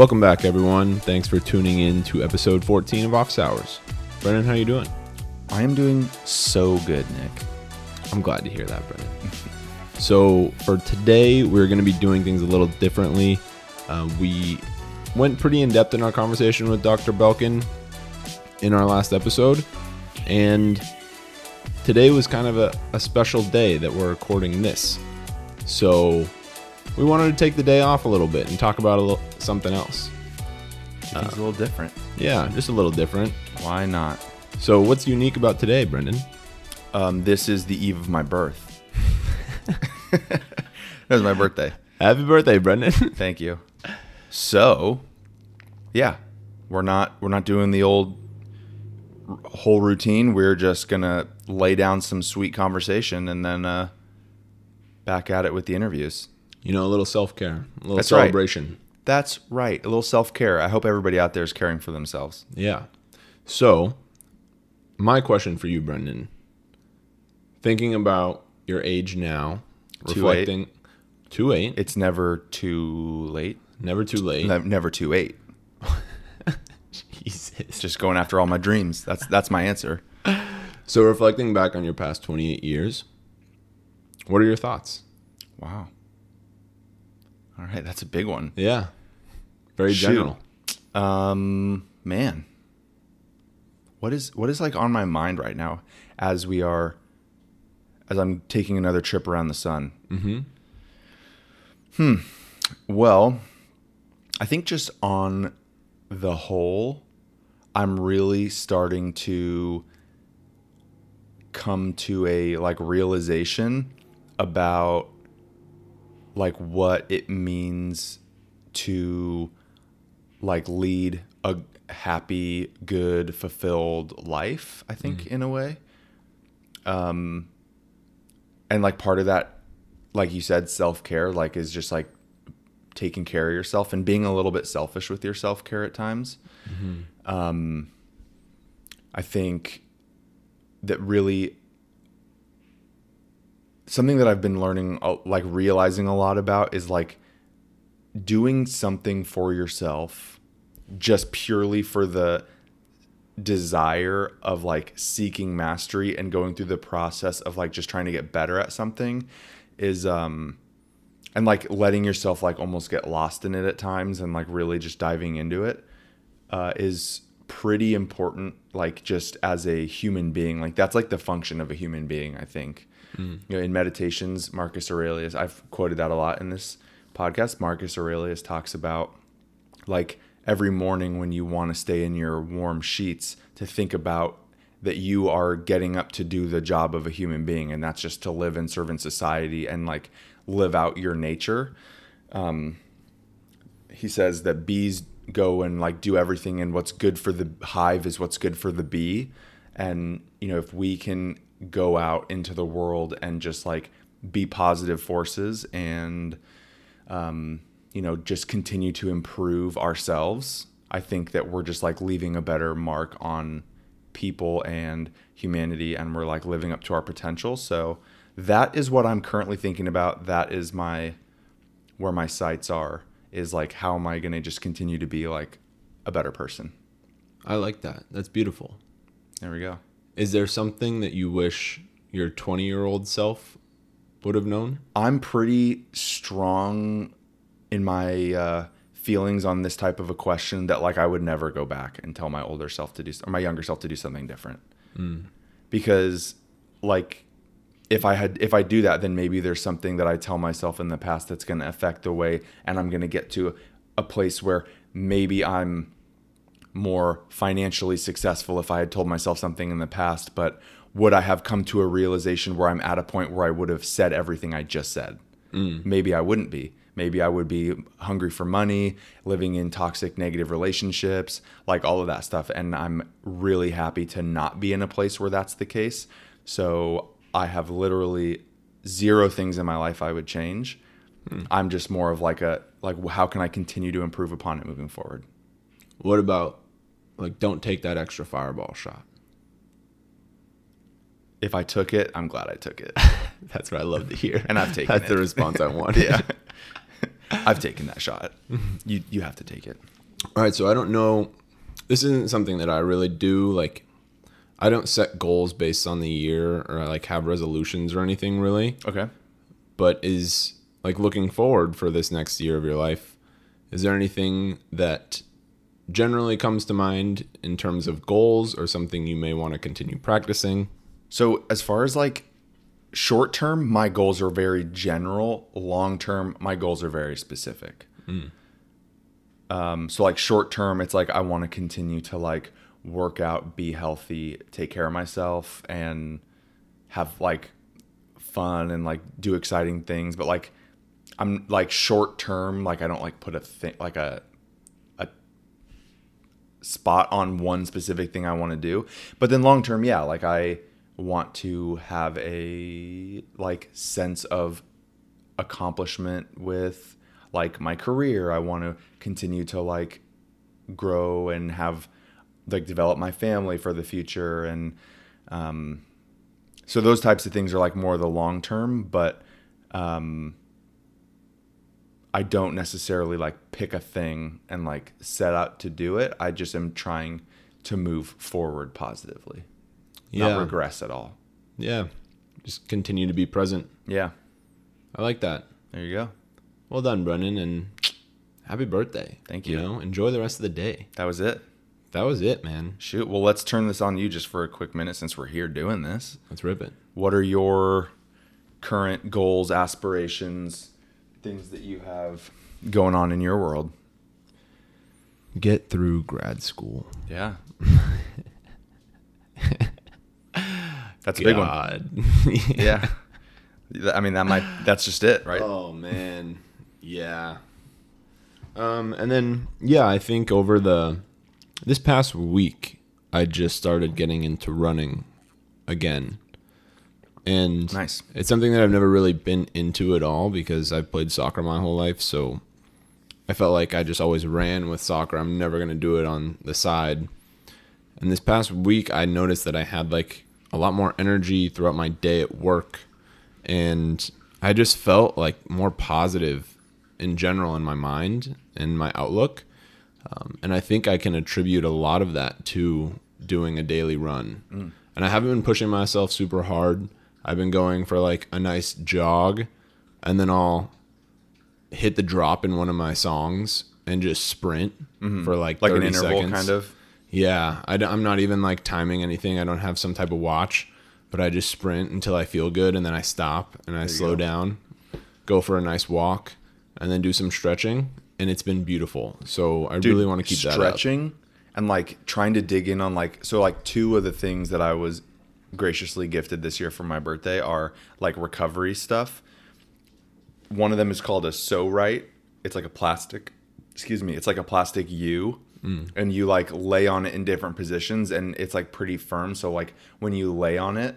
Welcome back, everyone. Thanks for tuning in to episode 14 of Office Hours. Brennan, how are you doing? I am doing so good, Nick. I'm glad to hear that, Brennan. so for today, we're going to be doing things a little differently. Uh, we went pretty in depth in our conversation with Dr. Belkin in our last episode, and today was kind of a, a special day that we're recording this. So we wanted to take the day off a little bit and talk about a little something else. It's a little different. Yeah, just a little different. Why not? So, what's unique about today, Brendan? Um, this is the eve of my birth. that was my birthday. Happy birthday, Brendan. Thank you. So, yeah, we're not we're not doing the old r- whole routine. We're just gonna lay down some sweet conversation and then uh, back at it with the interviews. You know, a little self care, a little That's right. celebration. That's right. A little self care. I hope everybody out there is caring for themselves. Yeah. So, my question for you, Brendan, thinking about your age now, eight. reflecting two eight, It's never too late. never too late. Ne- Never too late. Jesus. Just going after all my dreams. That's that's my answer. So, reflecting back on your past 28 years, what are your thoughts? Wow. All right, that's a big one. Yeah. Very Shoot. general. Um, man, what is what is like on my mind right now as we are as I'm taking another trip around the sun? Mm-hmm. Hmm. Well, I think just on the whole, I'm really starting to come to a like realization about like what it means to like lead a happy, good, fulfilled life, I think in a way. Um and like part of that like you said self-care like is just like taking care of yourself and being a little bit selfish with your self-care at times. Um I think that really something that I've been learning uh, like realizing a lot about is like doing something for yourself just purely for the desire of like seeking mastery and going through the process of like just trying to get better at something is um and like letting yourself like almost get lost in it at times and like really just diving into it uh, is pretty important like just as a human being. Like that's like the function of a human being i think you know in meditations marcus aurelius i've quoted that a lot in this podcast. Marcus aurelius talks about like every morning when you want to stay in your warm sheets to think about that you are getting up to do the job of a human being and that's just to live and serve in society and like live out your nature. Um, he says that bees go and like do everything and what's good for the hive is what's good for the bee. And you know if we can go out into the world and just like be positive forces and um, you know just continue to improve ourselves i think that we're just like leaving a better mark on people and humanity and we're like living up to our potential so that is what i'm currently thinking about that is my where my sights are is like how am i going to just continue to be like a better person I like that. That's beautiful. there we go Is there something that you wish your 20 year old self would have known? i'm pretty strong in my uh, feelings on this type of a question that like i would never go back and tell my older self to do or my younger self to do something different because like if i had if i do that then maybe there's something that i tell myself in the past that's going to affect the way and i'm going to get to a place where maybe i'm more financially successful if i had told myself something in the past but would i have come to a realization where i'm at a point where i would have said everything i just said? Mm. Maybe i wouldn't be. Maybe i would be hungry for money living in toxic negative relationships like all of that stuff and i'm really happy to not be in a place where that's the case. So i have literally zero things in my life i would change. Hmm. I'm just more of like a like how can i continue to improve upon it moving forward? What about, like, don't take that extra fireball shot? if i took it i'm glad i took it That's what I love to hear. And I've taken That's the response I want. yeah I've taken that shot. You you have to take it. All right, so I don't know. This isn't something that I really do. Like, I don't set goals based on the year or like have resolutions or anything really. Okay. But is like looking forward for this next year of your life. Is there anything that generally comes to mind in terms of goals or something you may want to continue practicing? So as far as like short term, my goals are very general. Long term, my goals are very specific. Um, so like short term, it's like I want to continue to like work out, be healthy, take care of myself, and have like fun and like do exciting things. But like I'm like short term, like I don't like put a thing like a a spot on one specific thing I want to do. But then long term, yeah, like I want to have a like sense of accomplishment with like my career. I want to continue to like grow and have like develop my family for the future and um so those types of things are like more the long term, but um I don't necessarily like pick a thing and like set out to do it. I just am trying to move forward positively. Not regress at all. Yeah. Just continue to be present. Yeah. I like that. There you go. Well done, Brennan, and happy birthday. Thank You you. know, enjoy the rest of the day. That was it. That was it, man. Shoot. Well, let's turn this on you just for a quick minute since we're here doing this. Let's rip it. What are your current goals, aspirations, things that you have going on in your world? Get through grad school. Yeah. That's a big one. Yeah. I mean, that might, that's just it, right? Oh man, yeah. Um, and then yeah, I think over the this past week, I just started getting into running again, and Nice. It's something that I've never really been into at all because I've played soccer my whole life, so I felt like I just always ran with soccer. I'm never gonna do it on the side. And this past week, I noticed that I had like a lot more energy throughout my day at work, and I just felt like more positive in general in my mind and my outlook. Um, and I think I can attribute a lot of that to doing a daily run. And I haven't been pushing myself super hard. I've been going for like a nice jog, and then I'll hit the drop in one of my songs and just sprint mm-hmm. for like Like an 30 interval seconds. kind of. Yeah, I, am not even like timing anything. I don't have some type of watch, but I just sprint until I feel good, and then I stop and I slow go. down, go for a nice walk, and then do some stretching, and it's been beautiful. So I really want to keep that up. stretching and like trying to dig in on like so like two of the things that I was graciously gifted this year for my birthday are like recovery stuff. One of them is called a Pso-Rite. It's like a plastic, excuse me, it's like a plastic U. Mm. And you like lay on it in different positions and it's like pretty firm. So like when you lay on it,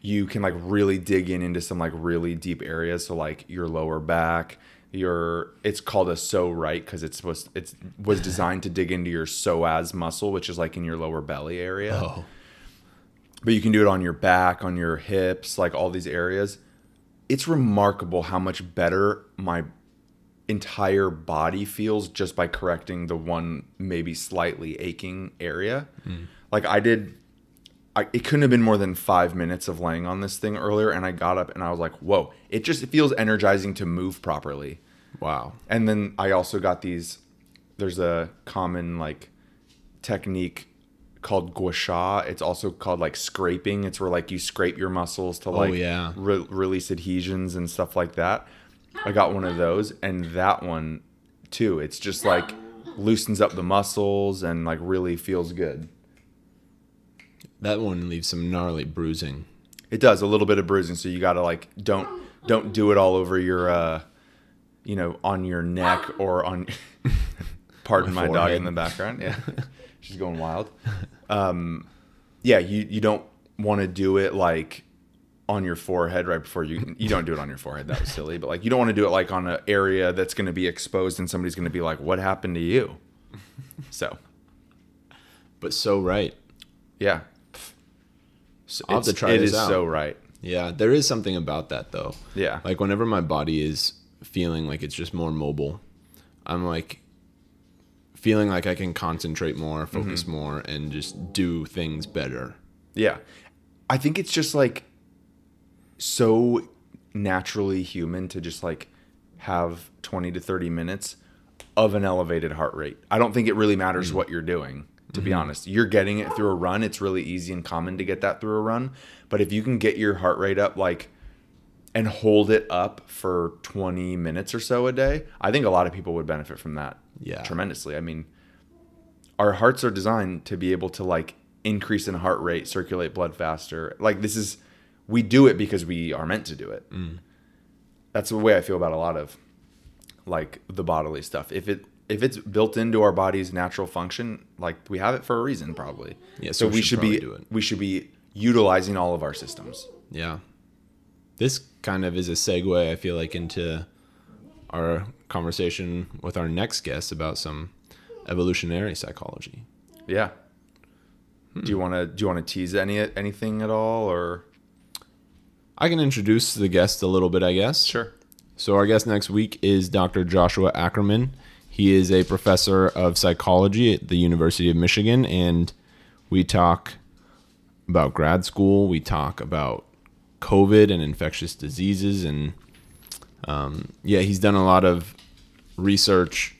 you can like really dig in into some like really deep areas. So like your lower back, your it's called a Pso-Rite because it's supposed it's was designed to dig into your psoas muscle, which is like in your lower belly area. Oh, But you can do it on your back, on your hips, like all these areas. It's remarkable how much better my entire body feels just by correcting the one maybe slightly aching area. Mm. Like I did I, it couldn't have been more than five minutes of laying on this thing earlier, and I got up and I was like, "Whoa!" It just it feels energizing to move properly. wow. And then I also got these. There's a common like technique called gua sha. It's also called like scraping. It's where like you scrape your muscles to like yeah. re- release adhesions and stuff like that. I got one of those, and that one too. It's just like loosens up the muscles and like really feels good. That one leaves some gnarly bruising. It does a little bit of bruising, so you gotta like don't don't do it all over your uh you know on your neck or on. pardon My my, dog in the background. Yeah, she's going wild. Um, yeah, you you don't want to do it like on your forehead right before you you don't do it on your forehead. That was silly, but like you don't want to do it like on an area that's going to be exposed and somebody's going to be like, "What happened to you?" So But Pso-Rite. yeah, So I'll have to it's- try It this is out. Pso-Rite. Yeah, there is something about that though. Yeah. Like whenever my body is feeling like it's just more mobile. I'm like feeling like I can concentrate more, mm-hmm. focus more, and just do things better. Yeah. I think it's just like so naturally human to just like have 20 to 30 minutes of an elevated heart rate. I don't think it really matters mm. what you're doing, to be mm-hmm. honest. You're getting it through a run. It's really easy and common to get that through a run. But if you can get your heart rate up like and hold it up for 20 minutes or so a day, I think a lot of people would benefit from that Yeah. tremendously. I mean, our hearts are designed to be able to like increase in heart rate, circulate blood faster. Like this is we do it because we are meant to do it. Mm. That's the way I feel about a lot of like the bodily stuff. If it if it's built into our body's natural function, like we have it for a reason probably. Yeah, so, so we should should be probably do it. we should be utilizing all of our systems. Yeah. This kind of is a segue, I feel like, into our conversation with our next guest about some evolutionary psychology. Yeah. Do you want to do you want to tease any anything at all or I can introduce the guest a little bit, I guess. Sure. So, our guest next week is Dr. Joshua Ackerman. He is a professor of psychology at the University of Michigan, and we talk about grad school. We talk about COVID and infectious diseases, and um, yeah, he's done a lot of research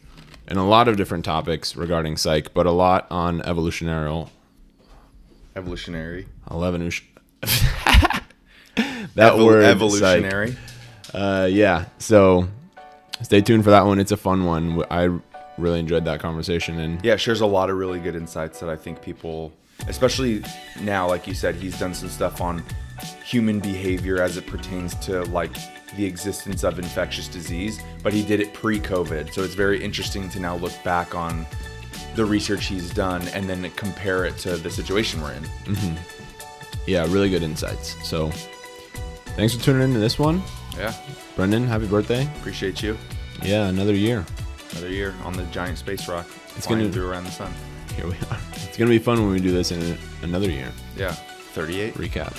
and a lot of different topics regarding psych, but a lot on evolutionary. Evolutionary. Evolution. that Evol- word, evolutionary. Uh, yeah. So stay tuned for that one. It's a fun one. I really enjoyed that conversation, and Yeah, shares a lot of really good insights that I think people, especially now, like you said, he's done some stuff on human behavior as it pertains to like the existence of infectious disease, but he did it pre-COVID. So it's very interesting to now look back on the research he's done and then compare it to the situation we're in. Mm-hmm. yeah, really good insights. So thanks for tuning into this one, Yeah, Brendan. Happy birthday! appreciate you. Yeah, another year. Another year on the giant space rock. It's going gonna- through around the sun. Here we are. It's gonna be fun when we do this in another year. Yeah, 38. Recap.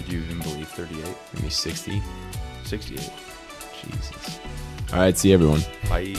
Could you even believe 38? Maybe sixty. 68. Jesus. All right. See everyone. Bye.